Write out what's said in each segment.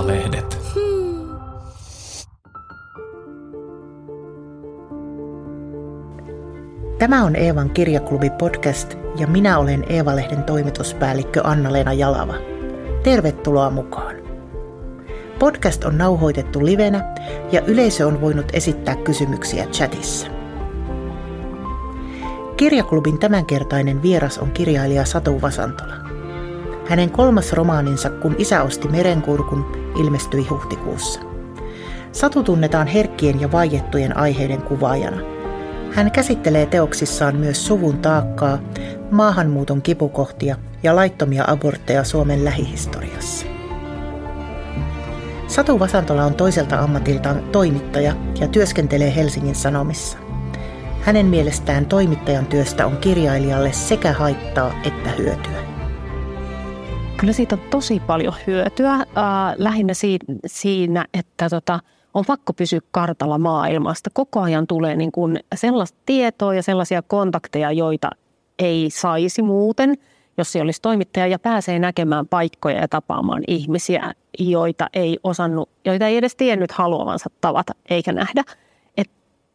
Eeva-lehdet. Tämä on Eevan kirjaklubi podcast ja minä olen Eeva-lehden toimituspäällikkö Anna-Leena Jalava. Tervetuloa mukaan. Podcast on nauhoitettu livenä ja yleisö on voinut esittää kysymyksiä chatissa. Kirjaklubin tämänkertainen vieras on kirjailija Satu Vasantola. Hänen kolmas romaaninsa Kun isä osti merenkurkun ilmestyi huhtikuussa. Satu tunnetaan herkkien ja vaiettujen aiheiden kuvaajana. Hän käsittelee teoksissaan myös suvun taakkaa, maahanmuuton kipukohtia ja laittomia abortteja Suomen lähihistoriassa. Satu Vasantola on toiselta ammatiltaan toimittaja ja työskentelee Helsingin Sanomissa. Hänen mielestään toimittajan työstä on kirjailijalle sekä haittaa että hyötyä. Kyllä siitä on tosi paljon hyötyä, äh, lähinnä siinä, että tota, on pakko pysyä kartalla maailmasta. Koko ajan tulee niin kuin sellaista tietoa ja sellaisia kontakteja, joita ei saisi muuten, jos se olisi toimittaja, ja pääsee näkemään paikkoja ja tapaamaan ihmisiä, joita ei osannut, joita ei edes tiennyt haluavansa tavata eikä nähdä –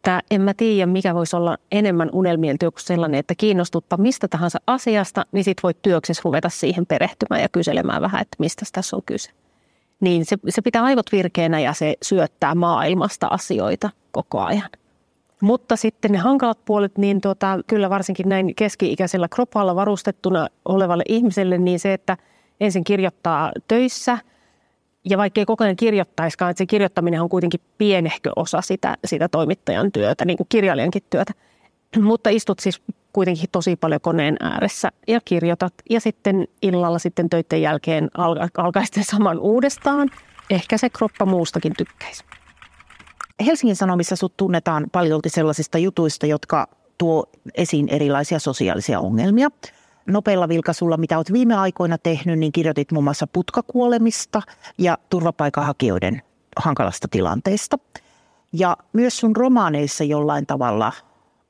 että en mä tiedä, mikä voisi olla enemmän unelmien työ kuin sellainen, että kiinnostutpa mistä tahansa asiasta, niin sit voit työksessä ruveta siihen perehtymään ja kyselemään vähän, että mistä tässä on kyse. Niin se, se pitää aivot virkeänä ja se syöttää maailmasta asioita koko ajan. Mutta sitten ne hankalat puolet, niin tuota, kyllä varsinkin näin keski-ikäisellä kropalla varustettuna olevalle ihmiselle, niin se, että ensin kirjoittaa töissä – ja vaikka ei koko ajan kirjoittaisikaan, että se kirjoittaminen on kuitenkin pienehkö osa sitä, sitä toimittajan työtä, niin kuin kirjailijankin työtä. Mutta istut siis kuitenkin tosi paljon koneen ääressä ja kirjoitat. Ja sitten illalla sitten töiden jälkeen alka, alkaa saman uudestaan. Ehkä se kroppa muustakin tykkäisi. Helsingin Sanomissa sut tunnetaan paljolti sellaisista jutuista, jotka tuo esiin erilaisia sosiaalisia ongelmia – nopealla vilkaisulla, mitä olet viime aikoina tehnyt, niin kirjoitit muun muassa putkakuolemista ja turvapaikanhakijoiden hankalasta tilanteesta. Ja myös sun romaaneissa jollain tavalla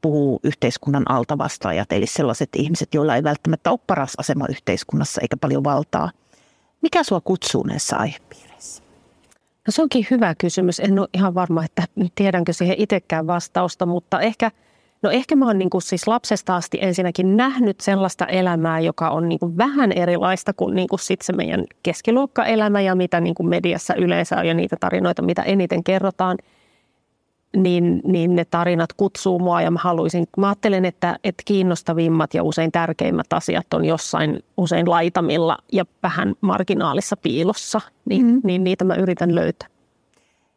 puhuu yhteiskunnan altavastaajat, eli sellaiset ihmiset, joilla ei välttämättä ole paras asema yhteiskunnassa eikä paljon valtaa. Mikä sua kutsuu näissä aihepiireissä? No se onkin hyvä kysymys. En ole ihan varma, että tiedänkö siihen itsekään vastausta, mutta ehkä – No ehkä mä oon niin kuin siis lapsesta asti ensinnäkin nähnyt sellaista elämää, joka on niin kuin vähän erilaista kuin, niin kuin sit se meidän keskiluokkaelämä ja mitä niin kuin mediassa yleensä on ja niitä tarinoita, mitä eniten kerrotaan. Niin, niin ne tarinat kutsuu mua ja mä haluaisin, mä ajattelen, että, että kiinnostavimmat ja usein tärkeimmät asiat on jossain usein laitamilla ja vähän marginaalissa piilossa, niin, mm. niin niitä mä yritän löytää.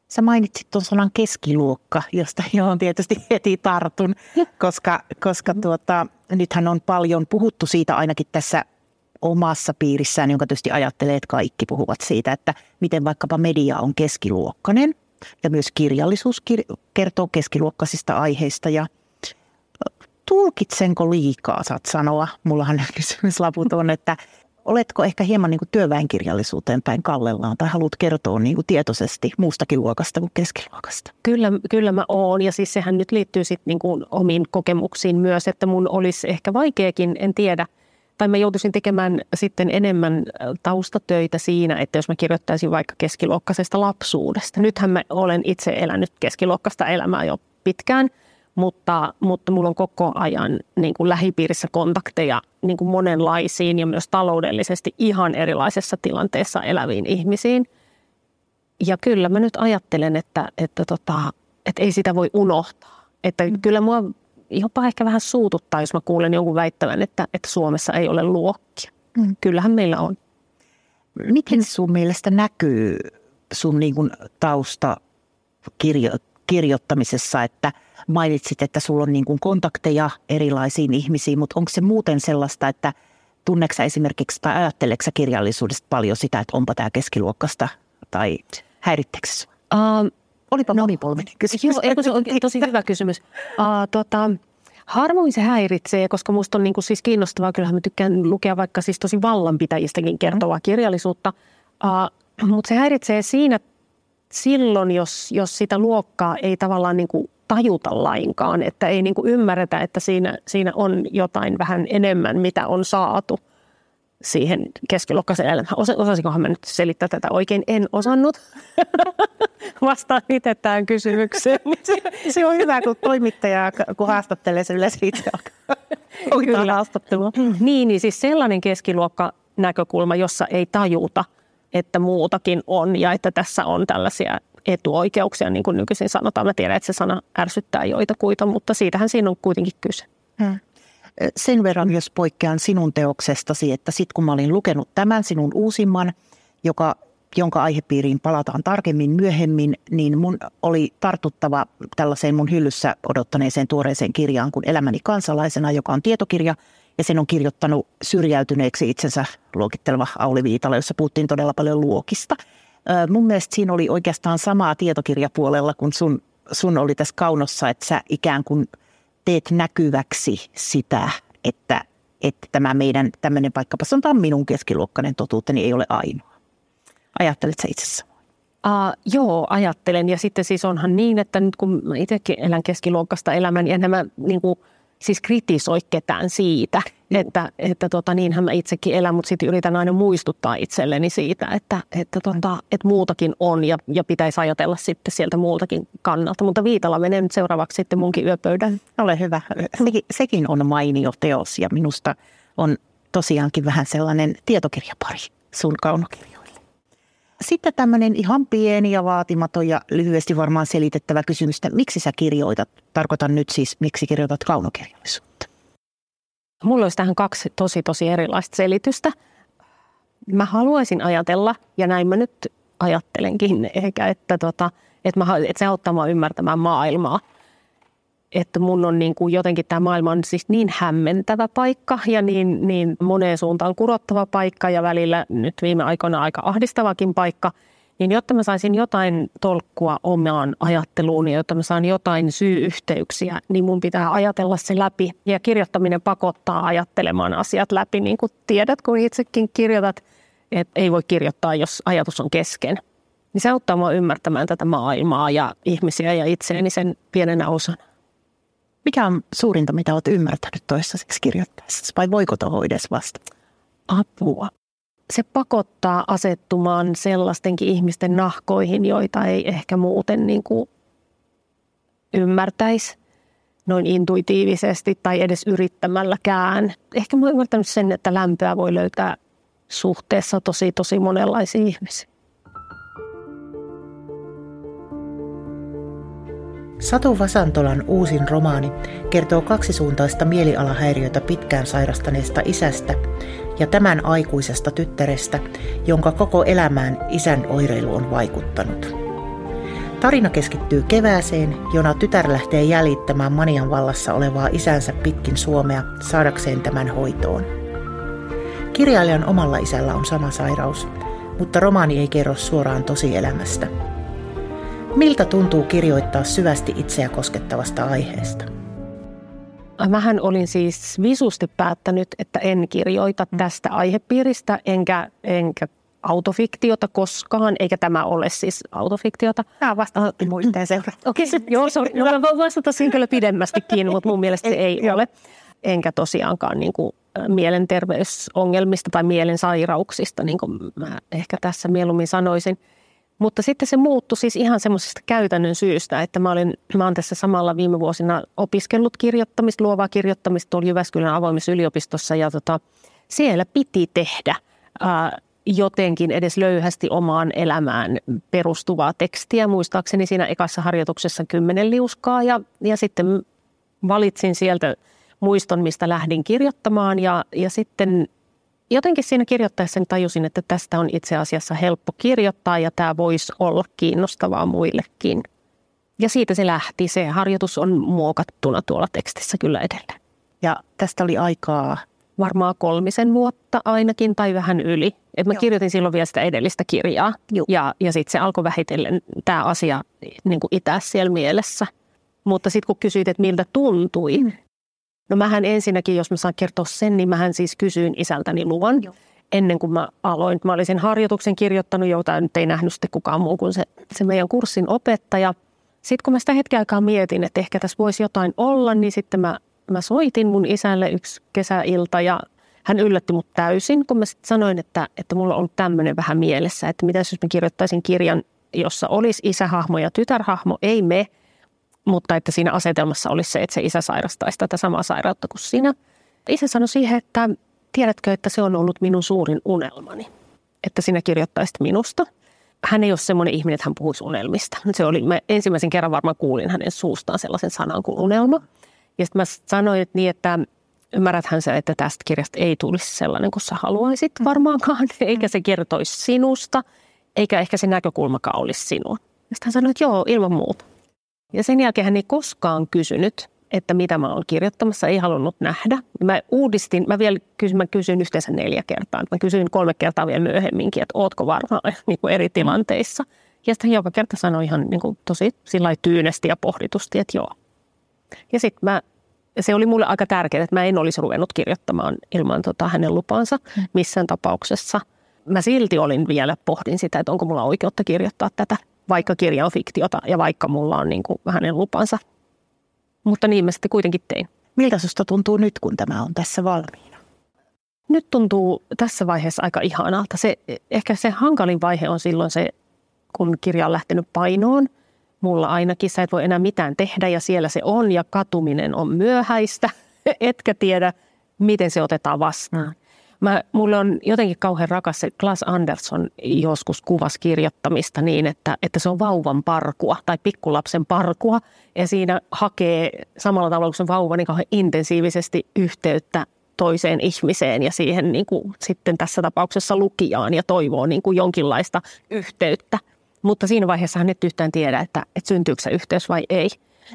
Sä mainitsit tuon sanan keskiluokka, josta johon tietysti heti tartun, koska, koska tuota, nythän on paljon puhuttu siitä ainakin tässä omassa piirissään, jonka tietysti ajattelee, että kaikki puhuvat siitä, että miten vaikkapa media on keskiluokkainen ja myös kirjallisuus kertoo keskiluokkaisista aiheista ja tulkitsenko liikaa, saat sanoa. Mullahan kysymyslaput on, että oletko ehkä hieman niin kuin työväenkirjallisuuteen päin kallellaan tai haluat kertoa niin kuin tietoisesti muustakin luokasta kuin keskiluokasta? Kyllä, kyllä mä oon ja siis sehän nyt liittyy sitten niin kuin omiin kokemuksiin myös, että mun olisi ehkä vaikeakin, en tiedä, tai mä joutuisin tekemään sitten enemmän äh, taustatöitä siinä, että jos mä kirjoittaisin vaikka keskiluokkaisesta lapsuudesta. Nythän mä olen itse elänyt keskiluokkasta elämää jo pitkään – mutta, mutta mulla on koko ajan niin kuin lähipiirissä kontakteja niin kuin monenlaisiin ja myös taloudellisesti ihan erilaisessa tilanteessa eläviin ihmisiin. Ja kyllä mä nyt ajattelen, että, että, tota, että ei sitä voi unohtaa. Että mm. kyllä mua jopa ehkä vähän suututtaa, jos mä kuulen jonkun väittävän, että, että Suomessa ei ole luokkia. Mm. Kyllähän meillä on. Miten sun mielestä näkyy sun niin kuin tausta kirjo, kirjoittamisessa, että mainitsit, että sulla on niin kuin kontakteja erilaisiin ihmisiin, mutta onko se muuten sellaista, että tunneksä esimerkiksi tai ajatteleksä kirjallisuudesta paljon sitä, että onpa tämä keskiluokkasta tai häirittekö uh, Olipa no, monipolvinen kysymys. Joo, eikö se on tosi hyvä kysymys. Uh, tota, Harvoin se häiritsee, koska musta on niin kuin siis kiinnostavaa. Kyllähän mä tykkään lukea vaikka siis tosi vallanpitäjistäkin kertovaa kirjallisuutta. Uh, mutta se häiritsee siinä silloin, jos, jos sitä luokkaa ei tavallaan niin kuin tajuta lainkaan, että ei niin kuin ymmärretä, että siinä, siinä on jotain vähän enemmän, mitä on saatu. siihen keskiluokkaiseen elämään. Os, osasinkohan mä nyt selittää tätä oikein? En osannut. Vastaan itse tähän kysymykseen. se on hyvä, kun toimittaja, kun haastattelee se yleensä itse Kyllä. haastattelua. Niin, niin siis sellainen keskiluokka näkökulma, jossa ei tajuta, että muutakin on ja että tässä on tällaisia etuoikeuksia, niin kuin nykyisin sanotaan. Mä tiedän, että se sana ärsyttää joitakuita, mutta siitähän siinä on kuitenkin kyse. Hmm. Sen verran, jos poikkean sinun teoksestasi, että sitten kun mä olin lukenut tämän sinun uusimman, joka, jonka aihepiiriin palataan tarkemmin myöhemmin, niin mun oli tartuttava tällaiseen mun hyllyssä odottaneeseen tuoreeseen kirjaan kuin Elämäni kansalaisena, joka on tietokirja, ja sen on kirjoittanut syrjäytyneeksi itsensä luokitteleva Auli Viitala, jossa puhuttiin todella paljon luokista – Mun mielestä siinä oli oikeastaan samaa tietokirjapuolella kuin sun, sun oli tässä kaunossa, että sä ikään kuin teet näkyväksi sitä, että, että tämä meidän tämmöinen vaikkapa sanotaan minun keskiluokkainen totuuteni ei ole ainoa. Ajattelet sä itse samoin? Uh, joo, ajattelen. Ja sitten siis onhan niin, että nyt kun itsekin elän keskiluokkasta elämän, niin nämä niin kuin – siis kritisoi ketään siitä, Joo. että, että tota, niinhän mä itsekin elän, mutta sitten yritän aina muistuttaa itselleni siitä, että, että, tota, että muutakin on ja, ja pitäisi ajatella sitten sieltä muultakin kannalta. Mutta Viitala menee nyt seuraavaksi sitten munkin yöpöydän. Ole hyvä. Sekin, sekin on mainio teos ja minusta on tosiaankin vähän sellainen tietokirjapari sun kaunokirjoille. Sitten tämmöinen ihan pieni ja vaatimaton ja lyhyesti varmaan selitettävä kysymys, että miksi sä kirjoitat? Tarkoitan nyt siis, miksi kirjoitat kaunokirjallisuutta? Mulla olisi tähän kaksi tosi tosi erilaista selitystä. Mä haluaisin ajatella, ja näin mä nyt ajattelenkin ehkä, että, tota, että, mä, että se auttaa mua ymmärtämään maailmaa – että mun on niin kuin jotenkin tämä maailma on siis niin hämmentävä paikka ja niin, niin moneen suuntaan kurottava paikka ja välillä nyt viime aikoina aika ahdistavakin paikka, niin jotta mä saisin jotain tolkkua omaan ajatteluun ja jotta mä saan jotain syy-yhteyksiä, niin mun pitää ajatella se läpi. Ja kirjoittaminen pakottaa ajattelemaan asiat läpi, niin kuin tiedät, kun itsekin kirjoitat, että ei voi kirjoittaa, jos ajatus on kesken. Niin se auttaa mua ymmärtämään tätä maailmaa ja ihmisiä ja itseäni sen pienenä osana. Mikä on suurinta, mitä olet ymmärtänyt toistaiseksi kirjoittaessa, vai voiko tuohon edes vastata? Apua. Se pakottaa asettumaan sellaistenkin ihmisten nahkoihin, joita ei ehkä muuten niin kuin ymmärtäisi noin intuitiivisesti tai edes yrittämälläkään. Ehkä mä olen ymmärtänyt sen, että lämpöä voi löytää suhteessa tosi tosi monenlaisiin ihmisiin. Satu Vasantolan uusin romaani kertoo kaksisuuntaista mielialahäiriötä pitkään sairastaneesta isästä ja tämän aikuisesta tyttärestä, jonka koko elämään isän oireilu on vaikuttanut. Tarina keskittyy kevääseen, jona tytär lähtee jäljittämään manian vallassa olevaa isänsä pitkin Suomea saadakseen tämän hoitoon. Kirjailijan omalla isällä on sama sairaus, mutta romaani ei kerro suoraan tosielämästä – Miltä tuntuu kirjoittaa syvästi itseä koskettavasta aiheesta? Mähän olin siis visusti päättänyt, että en kirjoita mm. tästä aihepiiristä, enkä, enkä autofiktiota koskaan, eikä tämä ole siis autofiktiota. Tämä vasta muisteen seura. Okei, okay, joo, sorry. No, mä voin vastata kyllä pidemmästikin, mutta mun mielestä se ei, ei ole. Enkä tosiaankaan niin kuin, mielenterveysongelmista tai mielensairauksista, niin kuin mä ehkä tässä mieluummin sanoisin – mutta sitten se muuttui siis ihan semmoisesta käytännön syystä, että mä, olin, mä olen tässä samalla viime vuosina opiskellut kirjoittamista, luovaa kirjoittamista tuolla Jyväskylän avoimessa yliopistossa ja tota, siellä piti tehdä ää, jotenkin edes löyhästi omaan elämään perustuvaa tekstiä. Muistaakseni siinä ekassa harjoituksessa kymmenen liuskaa ja, ja sitten valitsin sieltä muiston, mistä lähdin kirjoittamaan ja, ja sitten jotenkin siinä kirjoittaessa tajusin, että tästä on itse asiassa helppo kirjoittaa ja tämä voisi olla kiinnostavaa muillekin. Ja siitä se lähti. Se harjoitus on muokattuna tuolla tekstissä kyllä edelleen. Ja tästä oli aikaa? Varmaan kolmisen vuotta ainakin tai vähän yli. Et mä Joo. kirjoitin silloin vielä sitä edellistä kirjaa Joo. ja, ja sitten se alkoi vähitellen tämä asia niin itää siellä mielessä. Mutta sitten kun kysyit, että miltä tuntui, mm. No mähän ensinnäkin, jos mä saan kertoa sen, niin mähän siis kysyin isältäni luvan. Joo. Ennen kuin mä aloin, mä olisin harjoituksen kirjoittanut, jota nyt ei nähnyt sitten kukaan muu kuin se, se meidän kurssin opettaja. Sitten kun mä sitä hetken aikaa mietin, että ehkä tässä voisi jotain olla, niin sitten mä, mä soitin mun isälle yksi kesäilta ja hän yllätti mut täysin, kun mä sitten sanoin, että, että mulla on ollut tämmöinen vähän mielessä, että mitä jos mä kirjoittaisin kirjan, jossa olisi isähahmo ja tytärhahmo, ei me, mutta että siinä asetelmassa olisi se, että se isä sairastaisi tätä samaa sairautta kuin sinä. Isä sanoi siihen, että tiedätkö, että se on ollut minun suurin unelmani, että sinä kirjoittaisit minusta. Hän ei ole semmoinen ihminen, että hän puhuisi unelmista. Se oli, mä ensimmäisen kerran varmaan kuulin hänen suustaan sellaisen sanan kuin unelma. Ja sitten mä sanoin että niin, että ymmärräthän sä, että tästä kirjasta ei tulisi sellainen kuin sä haluaisit varmaankaan, eikä se kertoisi sinusta, eikä ehkä se näkökulmakaan olisi sinun. Ja sitten hän sanoi, että joo, ilman muuta. Ja sen jälkeen hän ei koskaan kysynyt, että mitä mä oon kirjoittamassa, ei halunnut nähdä. Mä uudistin, mä vielä kysyin, mä kysyin yhteensä neljä kertaa. Mä kysyin kolme kertaa vielä myöhemminkin, että ootko varmaan niin kuin eri tilanteissa. Ja sitten joka kerta sanoi ihan niin kuin tosi sillä tyynesti ja pohditusti, että joo. Ja sitten mä, se oli mulle aika tärkeää, että mä en olisi ruvennut kirjoittamaan ilman tota hänen lupansa mm. missään tapauksessa. Mä silti olin vielä, pohdin sitä, että onko mulla oikeutta kirjoittaa tätä, vaikka kirja on fiktiota ja vaikka mulla on niin kuin hänen lupansa mutta niin mä sitten kuitenkin tein. Miltä susta tuntuu nyt, kun tämä on tässä valmiina? Nyt tuntuu tässä vaiheessa aika ihanalta. Se, ehkä se hankalin vaihe on silloin se, kun kirja on lähtenyt painoon. Mulla ainakin sä et voi enää mitään tehdä ja siellä se on ja katuminen on myöhäistä. Etkä tiedä, miten se otetaan vastaan. Mm. Mä, mulle on jotenkin kauhean rakas se Klaas Andersson joskus kuvas kirjoittamista niin, että, että se on vauvan parkua tai pikkulapsen parkua. Ja siinä hakee samalla tavalla kuin se vauva niin kauhean intensiivisesti yhteyttä toiseen ihmiseen ja siihen niin kuin sitten tässä tapauksessa lukijaan ja toivoo niin kuin jonkinlaista yhteyttä. Mutta siinä vaiheessa hän et yhtään tiedä, että, että syntyykö se yhteys vai ei.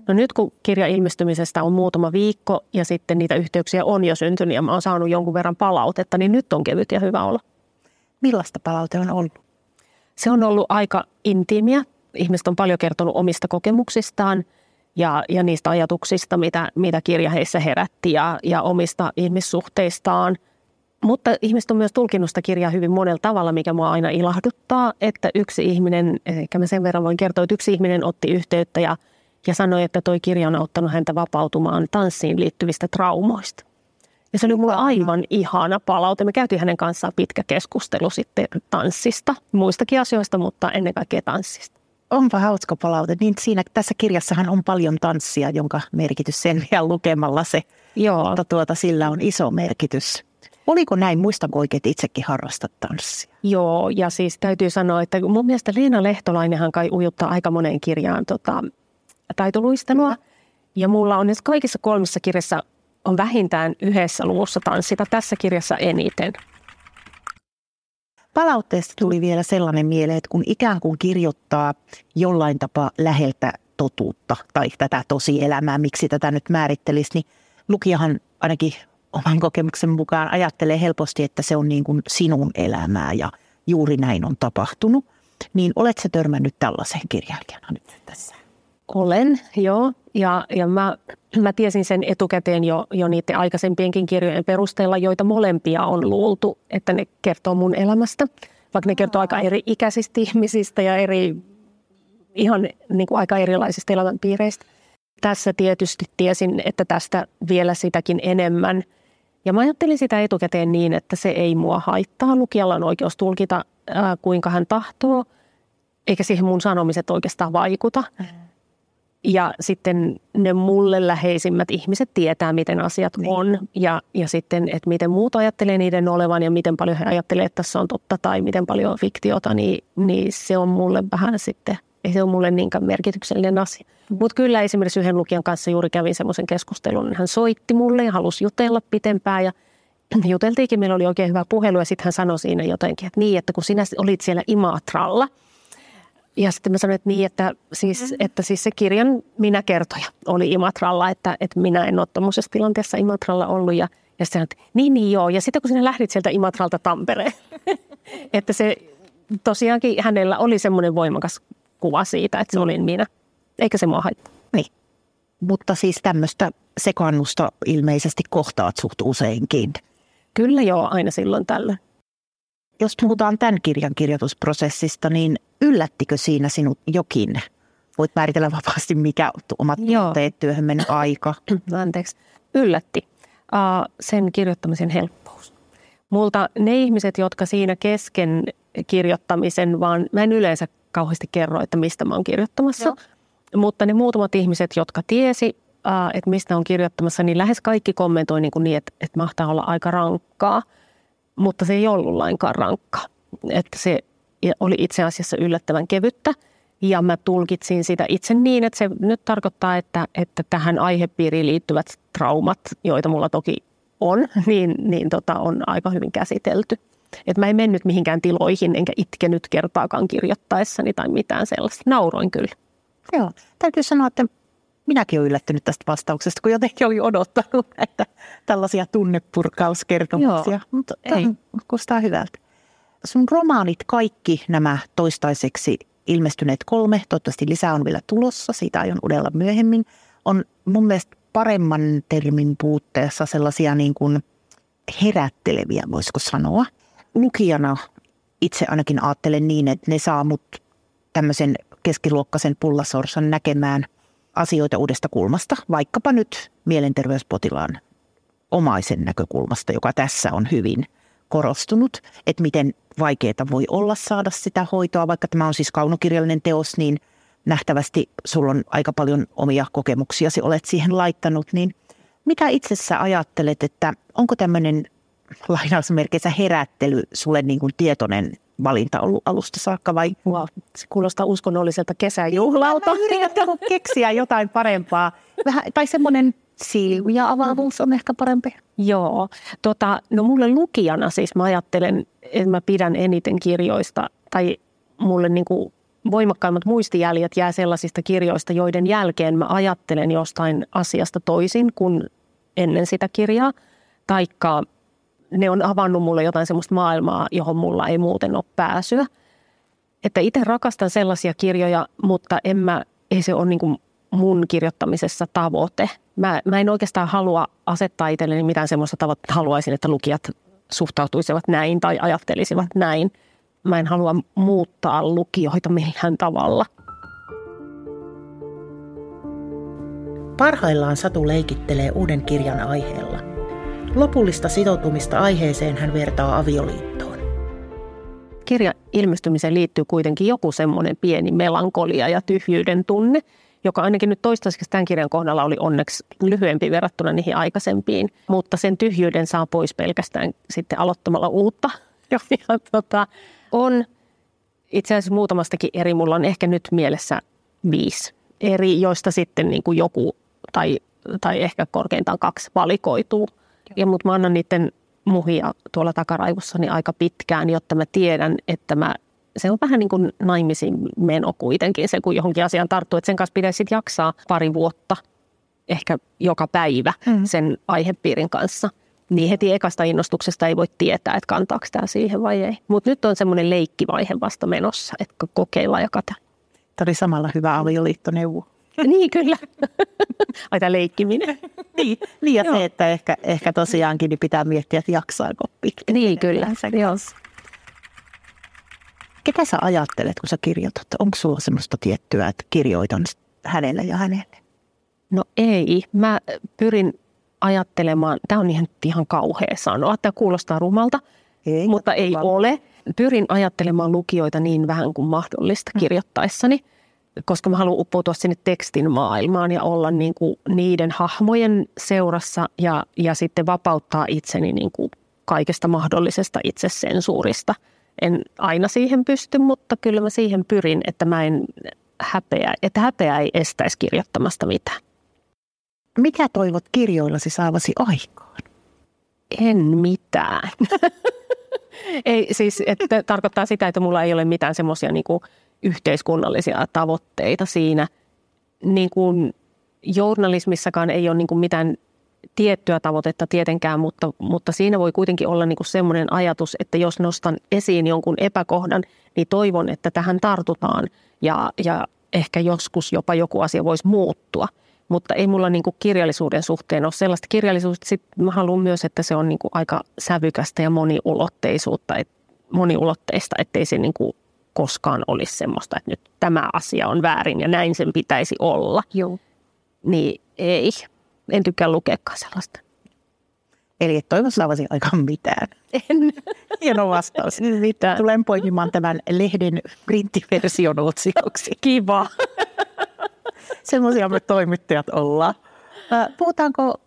No nyt kun kirja ilmestymisestä on muutama viikko ja sitten niitä yhteyksiä on jo syntynyt ja mä oon saanut jonkun verran palautetta, niin nyt on kevyt ja hyvä olla. Millaista palaute on ollut? Se on ollut aika intiimiä. Ihmiset on paljon kertonut omista kokemuksistaan ja, ja niistä ajatuksista, mitä, mitä kirja heissä herätti ja, ja omista ihmissuhteistaan. Mutta ihmiset on myös tulkinnut sitä kirjaa hyvin monella tavalla, mikä mua aina ilahduttaa, että yksi ihminen, ehkä mä sen verran voin kertoa, että yksi ihminen otti yhteyttä ja – ja sanoi, että toi kirja on auttanut häntä vapautumaan tanssiin liittyvistä traumoista. Ja se oli mulle aivan ihana palaute. Me käytiin hänen kanssaan pitkä keskustelu sitten tanssista, muistakin asioista, mutta ennen kaikkea tanssista. Onpa hauska palaute. Niin siinä, tässä kirjassahan on paljon tanssia, jonka merkitys sen vielä lukemalla se. Joo. Mutta tuota, sillä on iso merkitys. Oliko näin? Muistanko oikein, että itsekin harrastat tanssia? Joo, ja siis täytyy sanoa, että mun mielestä Leena Lehtolainenhan kai ujuttaa aika moneen kirjaan tota, taitoluistelua. Ja mulla on kaikissa kolmessa kirjassa on vähintään yhdessä luvussa tanssita, tässä kirjassa eniten. Palautteesta tuli vielä sellainen mieleen, että kun ikään kuin kirjoittaa jollain tapaa läheltä totuutta tai tätä tosielämää, miksi tätä nyt määrittelisi, niin lukijahan ainakin oman kokemuksen mukaan ajattelee helposti, että se on niin kuin sinun elämää ja juuri näin on tapahtunut. Niin olet se törmännyt tällaiseen kirjailijana nyt tässä? Olen, joo. Ja, ja mä, mä tiesin sen etukäteen jo, jo niiden aikaisempienkin kirjojen perusteella, joita molempia on luultu, että ne kertoo mun elämästä. Vaikka ne kertoo aika eri ikäisistä ihmisistä ja eri, ihan niin kuin aika erilaisista elämänpiireistä. Tässä tietysti tiesin, että tästä vielä sitäkin enemmän. Ja mä ajattelin sitä etukäteen niin, että se ei mua haittaa. Lukijalla on oikeus tulkita, ää, kuinka hän tahtoo, eikä siihen mun sanomiset oikeastaan vaikuta. Mm. Ja sitten ne mulle läheisimmät ihmiset tietää, miten asiat niin. on ja, ja sitten, että miten muut ajattelee niiden olevan ja miten paljon he ajattelee, että tässä on totta tai miten paljon on fiktiota, niin, niin se on mulle vähän sitten, ei se ole mulle niinkään merkityksellinen asia. Mutta kyllä esimerkiksi yhden lukijan kanssa juuri kävin semmoisen keskustelun, hän soitti mulle ja halusi jutella pitempään ja juteltiinkin, meillä oli oikein hyvä puhelu ja sitten hän sanoi siinä jotenkin, että niin, että kun sinä olit siellä Imatralla – ja sitten mä sanoin, että niin, että siis, mm-hmm. että siis se kirjan minä kertoja oli Imatralla, että, että minä en ole tuommoisessa tilanteessa Imatralla ollut. Ja, ja sitten että niin, niin joo. Ja sitten kun sinä lähdit sieltä Imatralta Tampereen, että se tosiaankin hänellä oli semmoinen voimakas kuva siitä, että se olin minä. Eikä se mua haittaa. Niin. Mutta siis tämmöistä sekannusta ilmeisesti kohtaat suht useinkin. Kyllä joo, aina silloin tällöin. Jos puhutaan tämän kirjan kirjoitusprosessista, niin yllättikö siinä sinut jokin? Voit määritellä vapaasti, mikä omat tuotteet, työhön mennyt aika. Anteeksi. Yllätti. Uh, sen kirjoittamisen helppous. multa ne ihmiset, jotka siinä kesken kirjoittamisen, vaan mä en yleensä kauheasti kerro, että mistä mä oon kirjoittamassa. Joo. Mutta ne muutamat ihmiset, jotka tiesi, että mistä on kirjoittamassa, niin lähes kaikki kommentoi niin, kuin niin että, että mahtaa olla aika rankkaa. Mutta se ei ollut lainkaan rankkaa. Että se oli itse asiassa yllättävän kevyttä. Ja mä tulkitsin sitä itse niin, että se nyt tarkoittaa, että, että tähän aihepiiriin liittyvät traumat, joita mulla toki on, niin, niin tota, on aika hyvin käsitelty. Et mä en mennyt mihinkään tiloihin enkä itkenyt kertaakaan kirjoittaessani tai mitään sellaista. Nauroin kyllä. Joo, täytyy sanoa, että minäkin olen yllättynyt tästä vastauksesta, kun jotenkin oli odottanut että tällaisia tunnepurkauskertomuksia. Joo, mutta ei. kuulostaa hyvältä. Sun romaanit, kaikki nämä toistaiseksi ilmestyneet kolme, toivottavasti lisää on vielä tulossa, siitä aion udella myöhemmin, on mun mielestä paremman termin puutteessa sellaisia niin kuin herätteleviä, voisiko sanoa. Lukijana itse ainakin ajattelen niin, että ne saa mut tämmöisen keskiluokkaisen pullasorsan näkemään asioita uudesta kulmasta, vaikkapa nyt mielenterveyspotilaan omaisen näkökulmasta, joka tässä on hyvin korostunut, että miten vaikeaa voi olla saada sitä hoitoa, vaikka tämä on siis kaunokirjallinen teos, niin nähtävästi sulla on aika paljon omia kokemuksia, olet siihen laittanut, niin mitä itse sä ajattelet, että onko tämmöinen lainausmerkeissä herättely sulle niin kuin tietoinen valinta ollut alusta saakka vai? Wow, se kuulostaa uskonnolliselta kesäjuhlalta. Yritän keksiä jotain parempaa. Vähän, tai semmoinen siilu ja avavuus on ehkä parempi. Joo. Tota, no mulle lukijana siis mä ajattelen, että mä pidän eniten kirjoista tai mulle niin kuin voimakkaimmat muistijäljet jää sellaisista kirjoista, joiden jälkeen mä ajattelen jostain asiasta toisin kuin ennen sitä kirjaa. Taikka ne on avannut mulle jotain sellaista maailmaa, johon mulla ei muuten ole pääsyä. Että itse rakastan sellaisia kirjoja, mutta en mä, ei se ole niin kuin mun kirjoittamisessa tavoite. Mä, mä en oikeastaan halua asettaa itselleni mitään semmoista tavoitetta, että haluaisin, että lukijat suhtautuisivat näin tai ajattelisivat näin. Mä en halua muuttaa lukijoita millään tavalla. Parhaillaan Satu leikittelee uuden kirjan aiheella – Lopullista sitoutumista aiheeseen hän vertaa avioliittoon. Kirjan ilmestymiseen liittyy kuitenkin joku semmoinen pieni melankolia ja tyhjyyden tunne, joka ainakin nyt toistaiseksi tämän kirjan kohdalla oli onneksi lyhyempi verrattuna niihin aikaisempiin, mutta sen tyhjyyden saa pois pelkästään sitten aloittamalla uutta. Ja, ja tota, on itse asiassa muutamastakin eri, mulla on ehkä nyt mielessä viisi eri, joista sitten niin kuin joku tai, tai ehkä korkeintaan kaksi valikoituu – ja mutta mä annan niiden muhia tuolla takaraivossani aika pitkään, jotta mä tiedän, että mä, se on vähän niin kuin naimisiin meno kuitenkin se, kun johonkin asiaan tarttuu, että sen kanssa pitäisi sitten jaksaa pari vuotta, ehkä joka päivä mm. sen aihepiirin kanssa. Niin heti ekasta innostuksesta ei voi tietää, että kantaako tämä siihen vai ei. Mutta nyt on semmoinen leikkivaihe vasta menossa, että kokeillaan ja kata. Tämä oli samalla hyvä avioliittoneuvo. niin, kyllä. Ai tämä leikkiminen. niin, niin, ja se, että ehkä, ehkä tosiaankin niin pitää miettiä, että jaksaako pitkä. Niin, kyllä. Joo. Ketä sä ajattelet, kun sä kirjoitat? Onko sulla semmoista tiettyä, että kirjoitan hänelle ja hänelle? No ei. Mä pyrin ajattelemaan, tämä on ihan, ihan kauhea sanoa, tämä kuulostaa rumalta, ei, mutta ei ole. Pyrin ajattelemaan lukijoita niin vähän kuin mahdollista mm. kirjoittaessani koska mä haluan uppoutua sinne tekstin maailmaan ja olla niin kuin niiden hahmojen seurassa ja, ja sitten vapauttaa itseni niin kuin kaikesta mahdollisesta itsesensuurista. En aina siihen pysty, mutta kyllä mä siihen pyrin, että mä en häpeä, että häpeä ei estäisi kirjoittamasta mitään. Mitä toivot kirjoillasi saavasi aikaan? En mitään. ei siis, että tarkoittaa sitä, että mulla ei ole mitään semmoisia niin yhteiskunnallisia tavoitteita siinä. Niin kuin journalismissakaan ei ole niin kuin mitään tiettyä tavoitetta tietenkään, mutta, mutta siinä voi kuitenkin olla niin kuin semmoinen ajatus, että jos nostan esiin jonkun epäkohdan, niin toivon, että tähän tartutaan ja, ja ehkä joskus jopa joku asia voisi muuttua. Mutta ei mulla niin kuin kirjallisuuden suhteen ole sellaista kirjallisuutta. Sitten mä haluan myös, että se on niin kuin aika sävykästä ja moniulotteisuutta, et, moniulotteista, ettei se niin kuin koskaan olisi semmoista, että nyt tämä asia on väärin ja näin sen pitäisi olla. Joo. Niin ei, en tykkää lukeakaan sellaista. Eli et toivo saavasi aikaan mitään. En Hieno vastaus. mitään. Tulen poimimaan tämän lehden printtiversion otsikoksi. Kiva. Semmoisia me toimittajat ollaan. Puhutaanko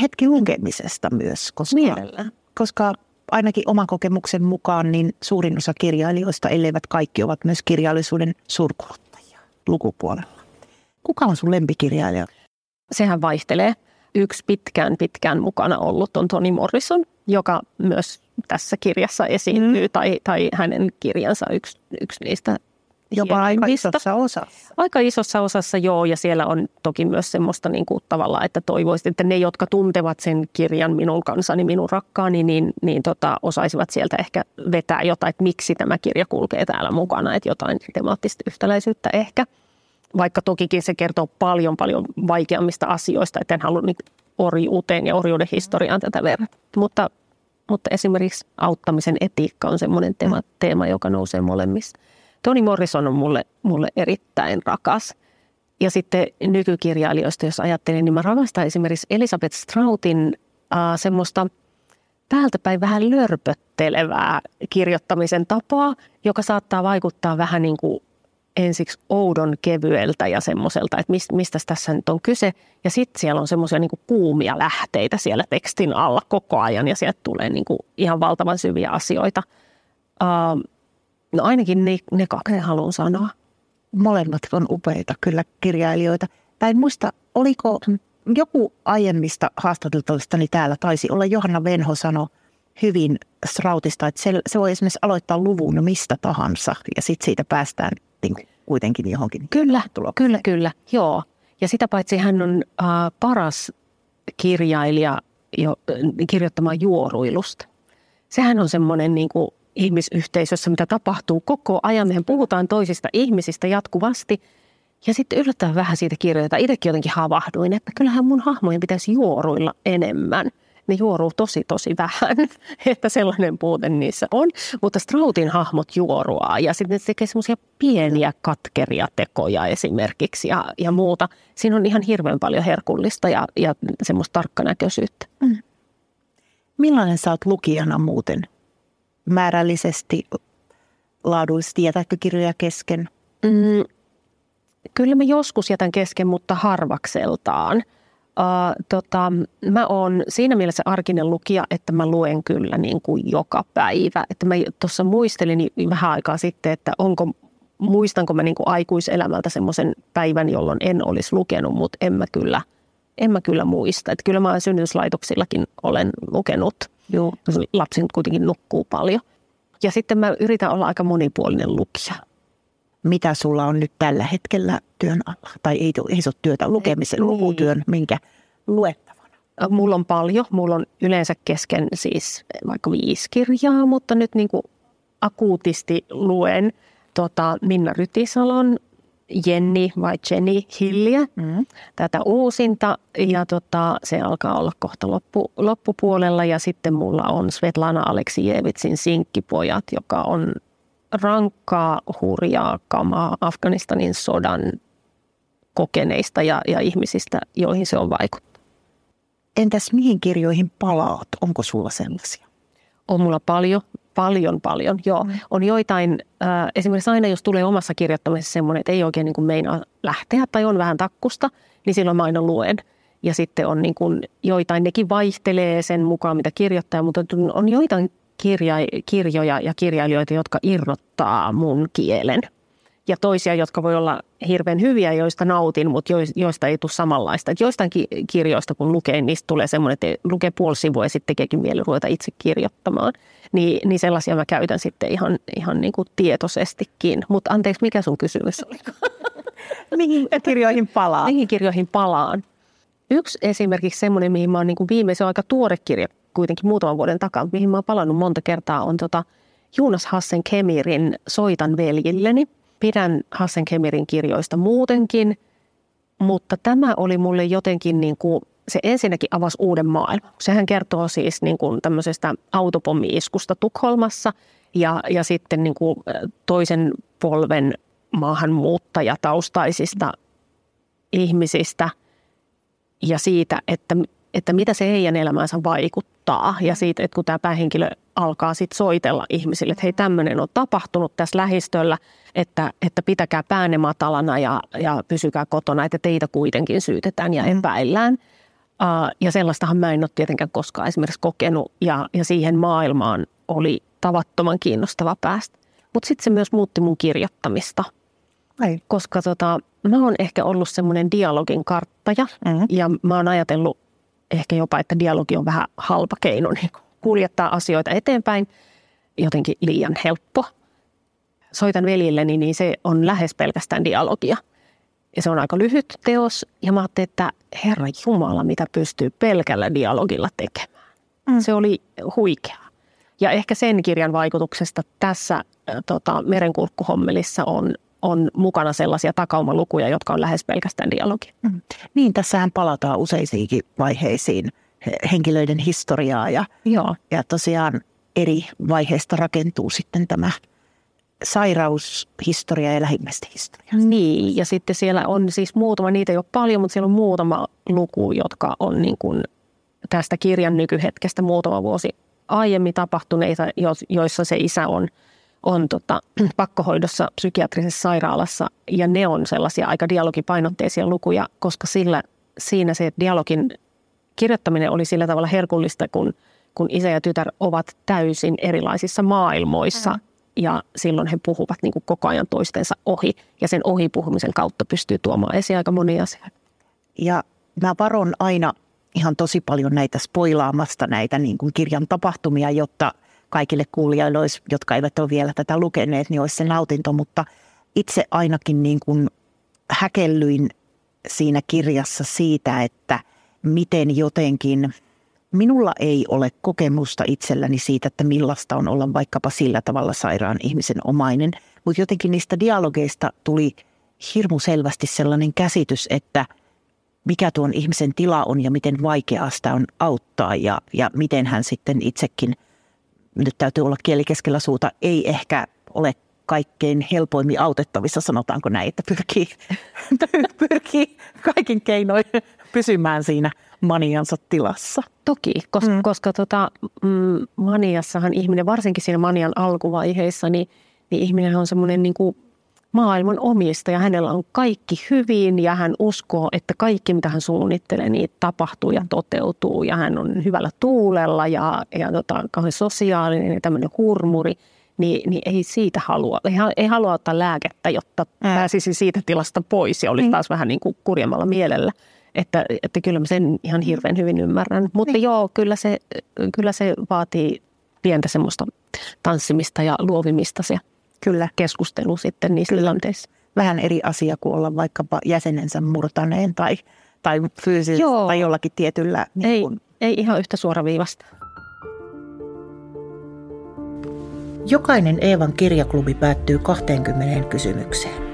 hetki lukemisesta myös? Koska, Mielellään. Koska ainakin oman kokemuksen mukaan niin suurin osa kirjailijoista, elleivät kaikki, ovat myös kirjallisuuden suurkuluttajia lukupuolella. Kuka on sun lempikirjailija? Sehän vaihtelee. Yksi pitkään pitkään mukana ollut on Toni Morrison, joka myös tässä kirjassa esiintyy, mm. tai, tai hänen kirjansa yksi, yksi niistä Jopa aika isossa osassa. Aika isossa osassa joo, ja siellä on toki myös semmoista niin kuin tavallaan, että toivoisin, että ne, jotka tuntevat sen kirjan minun kanssani, minun rakkaani, niin, niin tota, osaisivat sieltä ehkä vetää jotain, että miksi tämä kirja kulkee täällä mukana, että jotain temaattista yhtäläisyyttä ehkä. Vaikka tokikin se kertoo paljon, paljon vaikeammista asioista, että en halua niin orjuuteen ja orjuuden historiaan tätä verrata. Mutta, mutta esimerkiksi auttamisen etiikka on semmoinen teema, teema joka nousee molemmissa. Toni Morrison on mulle, mulle erittäin rakas. Ja sitten nykykirjailijoista, jos ajattelen, niin mä rakastan esimerkiksi Elisabeth Strautin äh, semmoista päältä päin vähän lörpöttelevää kirjoittamisen tapaa, joka saattaa vaikuttaa vähän niin kuin ensiksi oudon kevyeltä ja semmoiselta, että mistä, tässä nyt on kyse. Ja sitten siellä on semmoisia niin kuumia lähteitä siellä tekstin alla koko ajan ja sieltä tulee niin kuin ihan valtavan syviä asioita. Uh, no ainakin ne, ne kaksi haluan sanoa. Molemmat on upeita kyllä kirjailijoita. Tai en muista, oliko joku aiemmista haastateltavistani täällä taisi olla Johanna Venho sano hyvin Strautista, että se, se voi esimerkiksi aloittaa luvun mistä tahansa ja sitten siitä päästään niin kuin kuitenkin johonkin. Kyllä, tulokseen. kyllä, kyllä, joo. Ja sitä paitsi hän on äh, paras kirjailija jo, äh, kirjoittamaan juoruilusta. Sehän on semmoinen niin kuin ihmisyhteisössä, mitä tapahtuu koko ajan. Mehän puhutaan toisista ihmisistä jatkuvasti ja sitten yllättävän vähän siitä kirjoitetaan. Itsekin jotenkin havahduin, että kyllähän mun hahmojen pitäisi juoruilla enemmän. Ne juoruu tosi tosi vähän, että sellainen puute niissä on. Mutta Strautin hahmot juoruaa ja sitten ne tekee semmoisia pieniä katkeria tekoja esimerkiksi ja, ja muuta. Siinä on ihan hirveän paljon herkullista ja, ja semmoista tarkkanäköisyyttä. Mm. Millainen sä oot lukijana muuten? Määrällisesti, laadullisesti, jätätkö kirjoja kesken? Mm, kyllä mä joskus jätän kesken, mutta harvakseltaan. Uh, tota, mä oon siinä mielessä arkinen lukija, että mä luen kyllä niin kuin joka päivä. Että mä tuossa muistelin vähän aikaa sitten, että onko, muistanko mä niin kuin aikuiselämältä semmoisen päivän, jolloin en olisi lukenut, mutta en mä kyllä, en mä kyllä muista. Että kyllä mä synnytyslaitoksillakin olen lukenut. Joo. Lapsi kuitenkin nukkuu paljon. Ja sitten mä yritän olla aika monipuolinen lukija. Mitä sulla on nyt tällä hetkellä työn alla? Tai ei, ei se ole työtä, lukemisen, Ei, lukutyön, minkä luettavana? Mulla on paljon. Mulla on yleensä kesken siis vaikka viisi kirjaa, mutta nyt niin kuin akuutisti luen tota Minna Rytisalon Jenni vai Jenny Hilliä, Mm. tätä uusinta. Ja tota, se alkaa olla kohta loppu, loppupuolella. Ja sitten mulla on Svetlana Aleksijevitsin Sinkkipojat, joka on rankkaa, hurjaa kamaa Afganistanin sodan kokeneista ja, ja ihmisistä, joihin se on vaikuttanut. Entäs mihin kirjoihin palaat? Onko sulla sellaisia? On mulla paljon, paljon, paljon. Joo, Mm. on joitain, äh, esimerkiksi aina jos tulee omassa kirjoittamisessa semmoinen, että ei oikein niin kuin meinaa lähteä tai on vähän takkusta, niin silloin mä aina luen. Ja sitten on niin kuin joitain, nekin vaihtelee sen mukaan, mitä kirjoittaa, mutta on joitain kirja, kirjoja ja kirjailijoita, jotka irrottaa mun kielen. Ja toisia, jotka voi olla hirveän hyviä, joista nautin, mutta jois- joista ei tule samanlaista. Et joistain ki- kirjoista, kun lukee, niistä tulee semmoinen, että lukee puoli sivua ja sitten tekeekin mieli ruveta itse kirjoittamaan. Niin, niin sellaisia mä käytän sitten ihan, ihan niin kuin tietoisestikin. Mutta anteeksi, mikä sun kysymys oli? Mihin kirjoihin palaat? Mihin kirjoihin palaan? Yksi esimerkiksi semmoinen, mihin mä oon niin kuin viime, se on aika tuore kirja kuitenkin muutaman vuoden takaa, mihin mä oon palannut monta kertaa, on tota Jonas Hassen Kemirin Soitan veljilleni. Pidän Hassen Kemirin kirjoista muutenkin, mutta tämä oli mulle jotenkin niin kuin, se ensinnäkin avasi uuden maailman. Sehän kertoo siis niin kuin tämmöisestä autopommi-iskusta Tukholmassa ja, ja sitten niin kuin toisen polven maahanmuuttajataustaisista ihmisistä ja siitä, että että mitä se heidän elämäänsä vaikuttaa. Ja siitä, että kun tämä päähenkilö alkaa sitten soitella ihmisille, että hei tämmöinen on tapahtunut tässä lähistöllä, että, että pitäkää päänne matalana ja, ja pysykää kotona, että teitä kuitenkin syytetään ja mm. epäillään. Uh, ja sellaistahan mä en ole tietenkään koskaan esimerkiksi kokenut ja, ja siihen maailmaan oli tavattoman kiinnostava päästä. Mutta sitten se myös muutti mun kirjoittamista. Ai. Koska tota, mä oon ehkä ollut semmoinen dialogin karttaja mm-hmm. ja mä oon ajatellut ehkä jopa, että dialogi on vähän halpa keino niin kuljettaa asioita eteenpäin. Jotenkin liian helppo. Soitan veljilleni, niin se on lähes pelkästään dialogia. Ja se on aika lyhyt teos. Ja mä ajattelin, että Herra Jumala, mitä pystyy pelkällä dialogilla tekemään. Mm. Se oli huikeaa. Ja ehkä sen kirjan vaikutuksesta tässä tota, merenkurkkuhommelissa on, on mukana sellaisia takaumalukuja, jotka on lähes pelkästään dialogi. Mm. Niin, tässähän palataan useisiinkin vaiheisiin henkilöiden historiaa ja, Joo. ja tosiaan eri vaiheista rakentuu sitten tämä sairaushistoria ja lähimmäistenhistoria. Niin, ja sitten siellä on siis muutama, niitä ei ole paljon, mutta siellä on muutama luku, jotka on niin kuin tästä kirjan nykyhetkestä muutama vuosi aiemmin tapahtuneita, joissa se isä on, on tota, pakkohoidossa psykiatrisessa sairaalassa. Ja ne on sellaisia aika dialogipainotteisia lukuja, koska sillä, siinä se dialogin kirjoittaminen oli sillä tavalla herkullista, kun, kun isä ja tytär ovat täysin erilaisissa maailmoissa. Mm. Ja silloin he puhuvat niin kuin koko ajan toistensa ohi. Ja sen ohi puhumisen kautta pystyy tuomaan esiin aika monia asioita. Ja mä varon aina ihan tosi paljon näitä spoilaamasta näitä niin kuin kirjan tapahtumia, jotta kaikille kuulijoille, olisi, jotka eivät ole vielä tätä lukeneet, niin olisi se nautinto. Mutta itse ainakin niin kuin häkellyin siinä kirjassa siitä, että miten jotenkin minulla ei ole kokemusta itselläni siitä, että millaista on olla vaikkapa sillä tavalla sairaan ihmisen omainen. Mutta jotenkin niistä dialogeista tuli hirmu selvästi sellainen käsitys, että – mikä tuon ihmisen tila on ja miten vaikeaa sitä on auttaa ja, ja miten hän sitten itsekin, nyt täytyy olla kieli keskellä suuta, ei ehkä ole kaikkein helpoimmin autettavissa, sanotaanko näin, että pyrkii, pyrkii kaikin keinoin pysymään siinä maniansa tilassa. Toki, koska, mm. koska tota, mm, maniassahan ihminen, varsinkin siinä manian alkuvaiheessa, niin, niin ihminen on semmoinen niin kuin maailman omistaja. Hänellä on kaikki hyvin ja hän uskoo, että kaikki mitä hän suunnittelee, niin tapahtuu ja toteutuu. Ja hän on hyvällä tuulella ja, ja tota, kauhean sosiaalinen ja tämmöinen hurmuri. Niin, niin ei siitä halua, ei, ei halua ottaa lääkettä, jotta Ää. pääsisi siitä tilasta pois ja olisi mm. taas vähän niin kuin kurjemmalla mielellä. Että, että kyllä mä sen ihan hirveän hyvin ymmärrän. Mutta niin. joo, kyllä se, kyllä se vaatii pientä semmoista tanssimista ja luovimista se Kyllä. keskustelu sitten niissä Kyllä. tilanteissa. Vähän eri asia kuin olla vaikkapa jäsenensä murtaneen tai, tai fyysisesti Joo. tai jollakin tietyllä. Niin ei, kun... ei ihan yhtä suoraviivasta. Jokainen Eevan kirjaklubi päättyy 20 kysymykseen.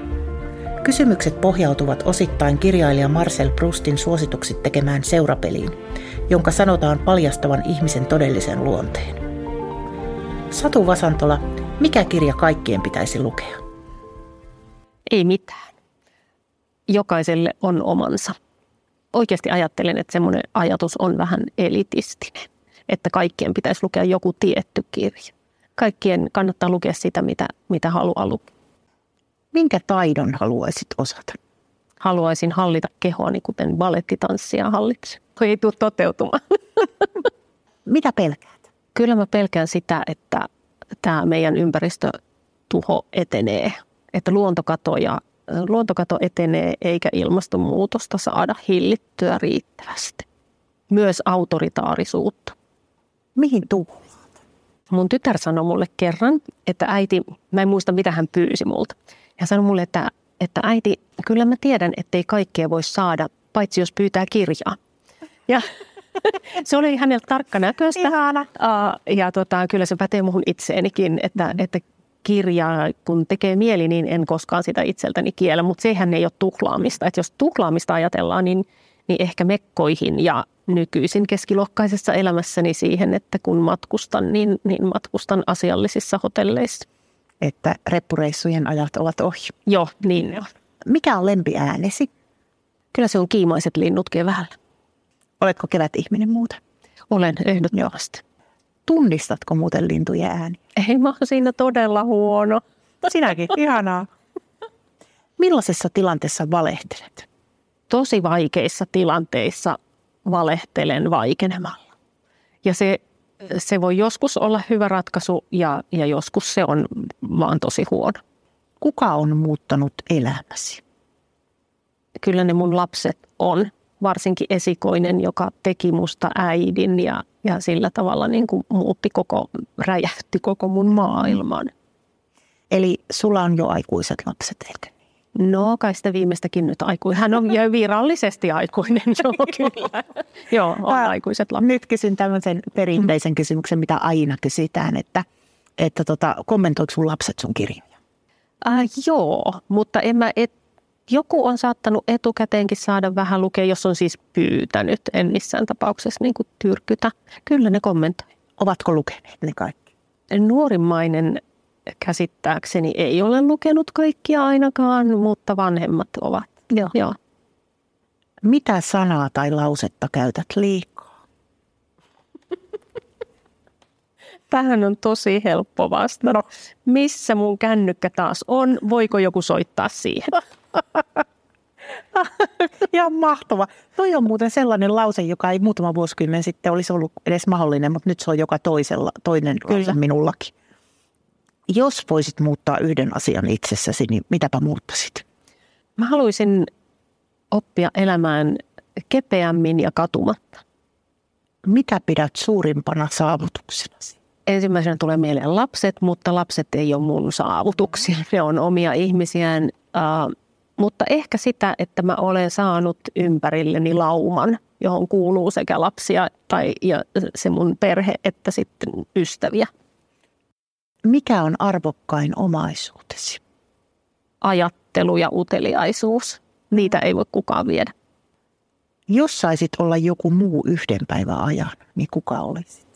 Kysymykset pohjautuvat osittain kirjailija Marcel Proustin suosituksi tekemään seurapeliin, jonka sanotaan paljastavan ihmisen todellisen luonteen. Satu Vasantola mikä kirja kaikkien pitäisi lukea? Ei mitään. Jokaiselle on omansa. Oikeasti ajattelen, että semmoinen ajatus on vähän elitistinen, että kaikkien pitäisi lukea joku tietty kirja. Kaikkien kannattaa lukea sitä, mitä, mitä haluaa lukea. Minkä taidon haluaisit osata? Haluaisin hallita kehoani, kuten balettitanssia hallitse. Ei tule toteutumaan. Mitä pelkäät? Kyllä mä pelkään sitä, että tämä meidän ympäristötuho etenee, että luontokato, ja, luontokato etenee eikä ilmastonmuutosta saada hillittyä riittävästi. Myös autoritaarisuutta. Mihin tuhlaat? Mun tytär sanoi mulle kerran, että äiti, mä en muista mitä hän pyysi multa. Ja sanoi mulle, että, että äiti, kyllä mä tiedän, ettei kaikkea voi saada, paitsi jos pyytää kirjaa. Ja se oli häneltä tarkka näköistä. Ihana. Uh, ja tota, kyllä se pätee muuhun itseenikin, että, mm. että kirjaa, kun tekee mieli, niin en koskaan sitä itseltäni kiellä, mutta sehän ei ole tuhlaamista. Että jos tuhlaamista ajatellaan, niin, niin ehkä mekkoihin ja nykyisin keskiluokkaisessa elämässäni siihen, että kun matkustan, niin, niin matkustan asiallisissa hotelleissa. Että reppureissujen ajat ovat ohi. Joo, niin ne on. Mikä on lempiäänesi? Kyllä se on kiimaiset linnut keväällä. Oletko kevät-ihminen muuten? Olen ehdottomasti. Tunnistatko muuten lintujen ääni? Ei mä oon siinä todella huono. Sinäkin, ihanaa. Millaisessa tilanteessa valehtelet? Tosi vaikeissa tilanteissa valehtelen vaikenemalla. Ja se, se voi joskus olla hyvä ratkaisu ja, ja joskus se on vaan tosi huono. Kuka on muuttanut elämäsi? Kyllä ne mun lapset on, varsinkin esikoinen, joka teki musta äidin ja, ja sillä tavalla niin kuin muutti koko, räjähti koko mun maailman. Eli sulla on jo aikuiset lapset, eikö? No, kai sitä viimeistäkin nyt aikuinen. Hän on jo virallisesti aikuinen, joo, kyllä. joo, on Ää, aikuiset lapset. Nyt kysyn tämmöisen perinteisen kysymyksen, mitä aina kysytään, että, että tota, kommentoiko sun lapset sun kirjoja? Äh, joo, mutta en mä, et, joku on saattanut etukäteenkin saada vähän lukea, jos on siis pyytänyt. En missään tapauksessa niin tyrkytä. Kyllä ne kommentoi. Ovatko lukeneet ne kaikki? Nuorimmainen käsittääkseni ei ole lukenut kaikkia ainakaan, mutta vanhemmat ovat. Joo. Joo. Mitä sanaa tai lausetta käytät liikaa? Tähän on tosi helppo vastata. No. Missä mun kännykkä taas on? Voiko joku soittaa siihen? ja mahtava. Toi on muuten sellainen lause, joka ei muutama vuosikymmen sitten olisi ollut edes mahdollinen, mutta nyt se on joka toisella, toinen Kyllä. lause minullakin. Jos voisit muuttaa yhden asian itsessäsi, niin mitäpä muuttaisit? Mä haluaisin oppia elämään kepeämmin ja katumatta. Mitä pidät suurimpana saavutuksenasi? Ensimmäisenä tulee mieleen lapset, mutta lapset ei ole mun saavutuksia. Ne on omia ihmisiään. Uh, mutta ehkä sitä, että mä olen saanut ympärilleni lauman, johon kuuluu sekä lapsia tai ja se mun perhe että sitten ystäviä. Mikä on arvokkain omaisuutesi? Ajattelu ja uteliaisuus. Niitä ei voi kukaan viedä. Jos saisit olla joku muu yhden päivän ajan, niin kuka olisit?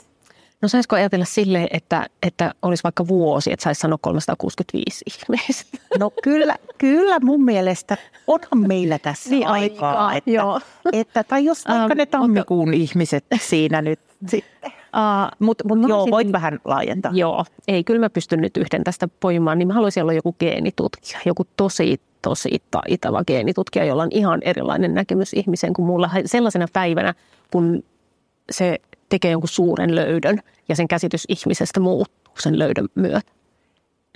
No saisiko ajatella silleen, että, että olisi vaikka vuosi, että saisi sanoa 365 ihmistä? No kyllä, kyllä mun mielestä onhan meillä tässä niin aikaa. aikaa että, joo. Että, tai jos vaikka ne tammikuun mutta, ihmiset siinä nyt sitten. Uh, Mutta mut joo, voit vähän laajentaa. Joo, ei, kyllä mä pystyn nyt yhden tästä poimaan, niin mä haluaisin olla joku geenitutkija, joku tosi, tosi taitava geenitutkija, jolla on ihan erilainen näkemys ihmiseen kuin mulla. Sellaisena päivänä, kun se tekee jonkun suuren löydön ja sen käsitys ihmisestä muuttuu sen löydön myötä.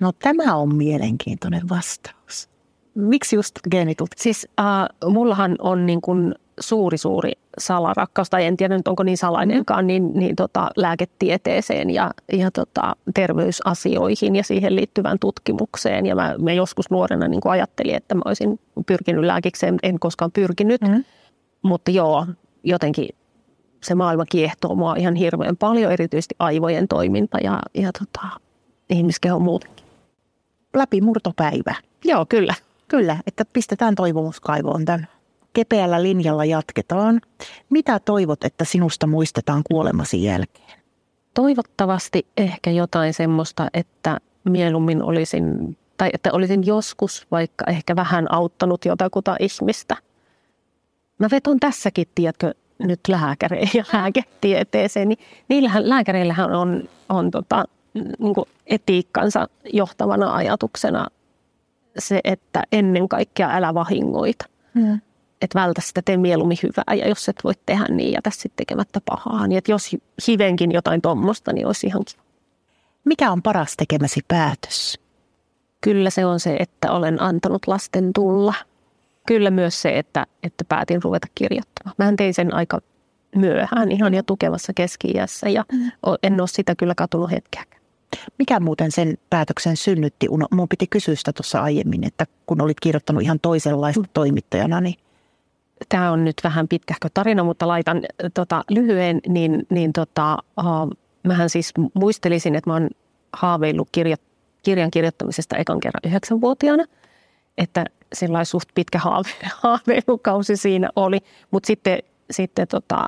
No tämä on mielenkiintoinen vastaus. Miksi just geenitutkija? Siis uh, mullahan on niin kuin suuri, suuri salarakkaus, tai en tiedä nyt onko niin salainenkaan, mm. niin, niin tota, lääketieteeseen ja, ja tota, terveysasioihin ja siihen liittyvään tutkimukseen. Ja mä, mä joskus nuorena niin kuin ajattelin, että mä olisin pyrkinyt lääkikseen, en koskaan pyrkinyt. Mm. Mutta joo, jotenkin se maailma kiehtoo mua ihan hirveän paljon, erityisesti aivojen toiminta ja, ja tota, ihmiskehon muutenkin. Läpimurtopäivä. Joo, kyllä. Kyllä, että pistetään toivomuskaivoon tämän kepeällä linjalla jatketaan. Mitä toivot, että sinusta muistetaan kuolemasi jälkeen? Toivottavasti ehkä jotain semmoista, että mieluummin olisin, tai että olisin joskus vaikka ehkä vähän auttanut jotakuta ihmistä. Mä veton tässäkin, tiedätkö, nyt lääkäreihin ja lääketieteeseen, niin niillähän, lääkäreillähän on, on tota, niin etiikkansa johtavana ajatuksena se, että ennen kaikkea älä vahingoita. Hmm että vältä sitä tee mieluummin hyvää ja jos et voi tehdä niin, jätä sitten tekemättä pahaa. Niin että jos hivenkin jotain tuommoista, niin olisi ihan kiva. Mikä on paras tekemäsi päätös? Kyllä se on se, että olen antanut lasten tulla. Kyllä myös se, että, että päätin ruveta kirjoittamaan. Mä tein sen aika myöhään, ihan jo tukevassa keski ja mm. en ole sitä kyllä katunut hetkeäkään. Mikä muuten sen päätöksen synnytti? Mun piti kysyä sitä tuossa aiemmin, että kun olit kirjoittanut ihan toisenlaista mm. toimittajana, niin tämä on nyt vähän pitkähkö tarina, mutta laitan tota, lyhyen, niin, niin tota, uh, mähän siis muistelisin, että mä oon haaveillut kirja, kirjan kirjoittamisesta ekan kerran yhdeksänvuotiaana, että sellainen suht pitkä haave, haaveilukausi siinä oli, mutta sitten, sitten tota,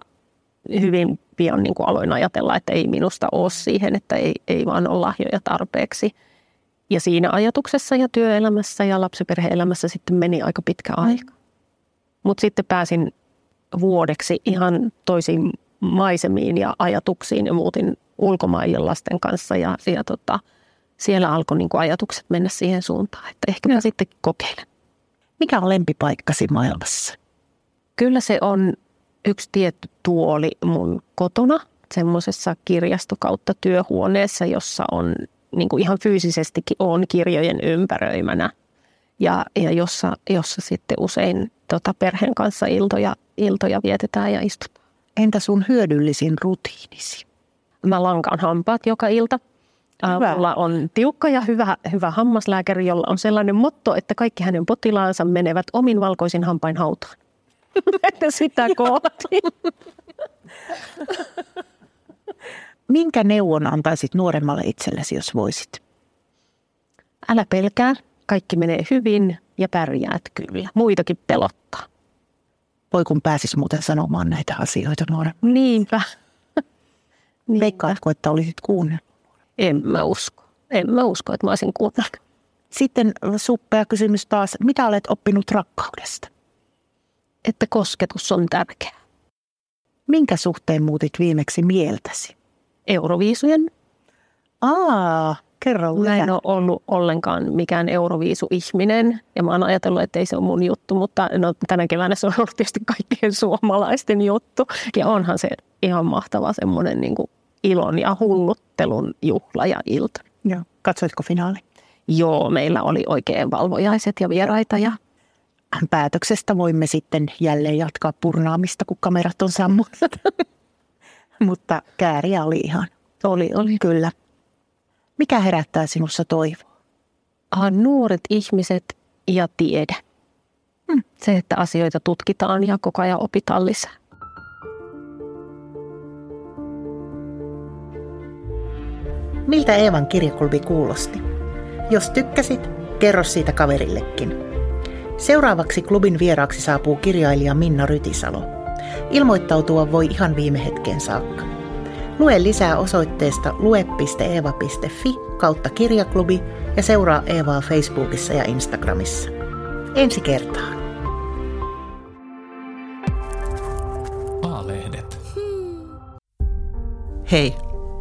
hyvin pian niin kuin aloin ajatella, että ei minusta ole siihen, että ei, ei vaan ole lahjoja tarpeeksi. Ja siinä ajatuksessa ja työelämässä ja lapsiperheelämässä sitten meni aika pitkä aika. Mutta sitten pääsin vuodeksi ihan toisiin maisemiin ja ajatuksiin ja muutin ulkomaille lasten kanssa ja, ja tota, siellä alkoi niin kuin ajatukset mennä siihen suuntaan, että ehkä mä sitten kokeilen. Mikä on lempipaikkasi maailmassa? Kyllä se on yksi tietty tuoli mun kotona, semmoisessa kirjasto kautta työhuoneessa, jossa on niin kuin ihan fyysisestikin on kirjojen ympäröimänä ja, ja jossa, jossa sitten usein tota, perheen kanssa iltoja, iltoja vietetään ja istutaan. Entä sun hyödyllisin rutiinisi? Mä lankaan hampaat joka ilta. Hyvä. Mulla on tiukka ja hyvä, hyvä hammaslääkäri, jolla on sellainen motto, että kaikki hänen potilaansa menevät omin valkoisin hampain hautaan. Että sitä kohti. Minkä neuvon antaisit nuoremmalle itsellesi, jos voisit? Älä pelkää, kaikki menee hyvin ja pärjäät kyllä. Muitakin pelottaa. Voi kun pääsis muuten sanomaan näitä asioita nuoremmalle. Niinpä. Niinpä. Veikkaatko, että olisit kuunnellut? En mä usko. En mä usko, että mä olisin kuunnellut. Sitten suppea kysymys taas. Mitä olet oppinut rakkaudesta? Että kosketus on tärkeä. Minkä suhteen muutit viimeksi mieltäsi? Euroviisujen. Aa, kerro Mä en ole ollut ollenkaan mikään Euroviisu-ihminen ja mä oon ajatellut, että ei se ole mun juttu, mutta no, tänä keväänä se on ollut tietysti kaikkien suomalaisten juttu. Ja onhan se ihan mahtava semmoinen niin ilon ja hulluttelun juhla ja ilta. Joo. Katsoitko finaali? Joo, meillä oli oikein valvojaiset ja vieraita ja päätöksestä voimme sitten jälleen jatkaa purnaamista, kun kamerat on sammuttu. Mutta kääriä oli ihan. Oli, oli. Kyllä. Mikä herättää sinussa toivoa? Ah, nuoret ihmiset ja tiede. Hmm. Se, että asioita tutkitaan ja koko ajan opitaan lisää. Miltä Eevan kirjaklubi kuulosti? Jos tykkäsit, kerro siitä kaverillekin. Seuraavaksi klubin vieraaksi saapuu kirjailija Minna Rytisalo. Ilmoittautua voi ihan viime hetkeen saakka. Lue lisää osoitteesta lue.eeva.fi kautta kirjaklubi ja seuraa Eevaa Facebookissa ja Instagramissa. Ensi kertaan. A-lehdet. Hei,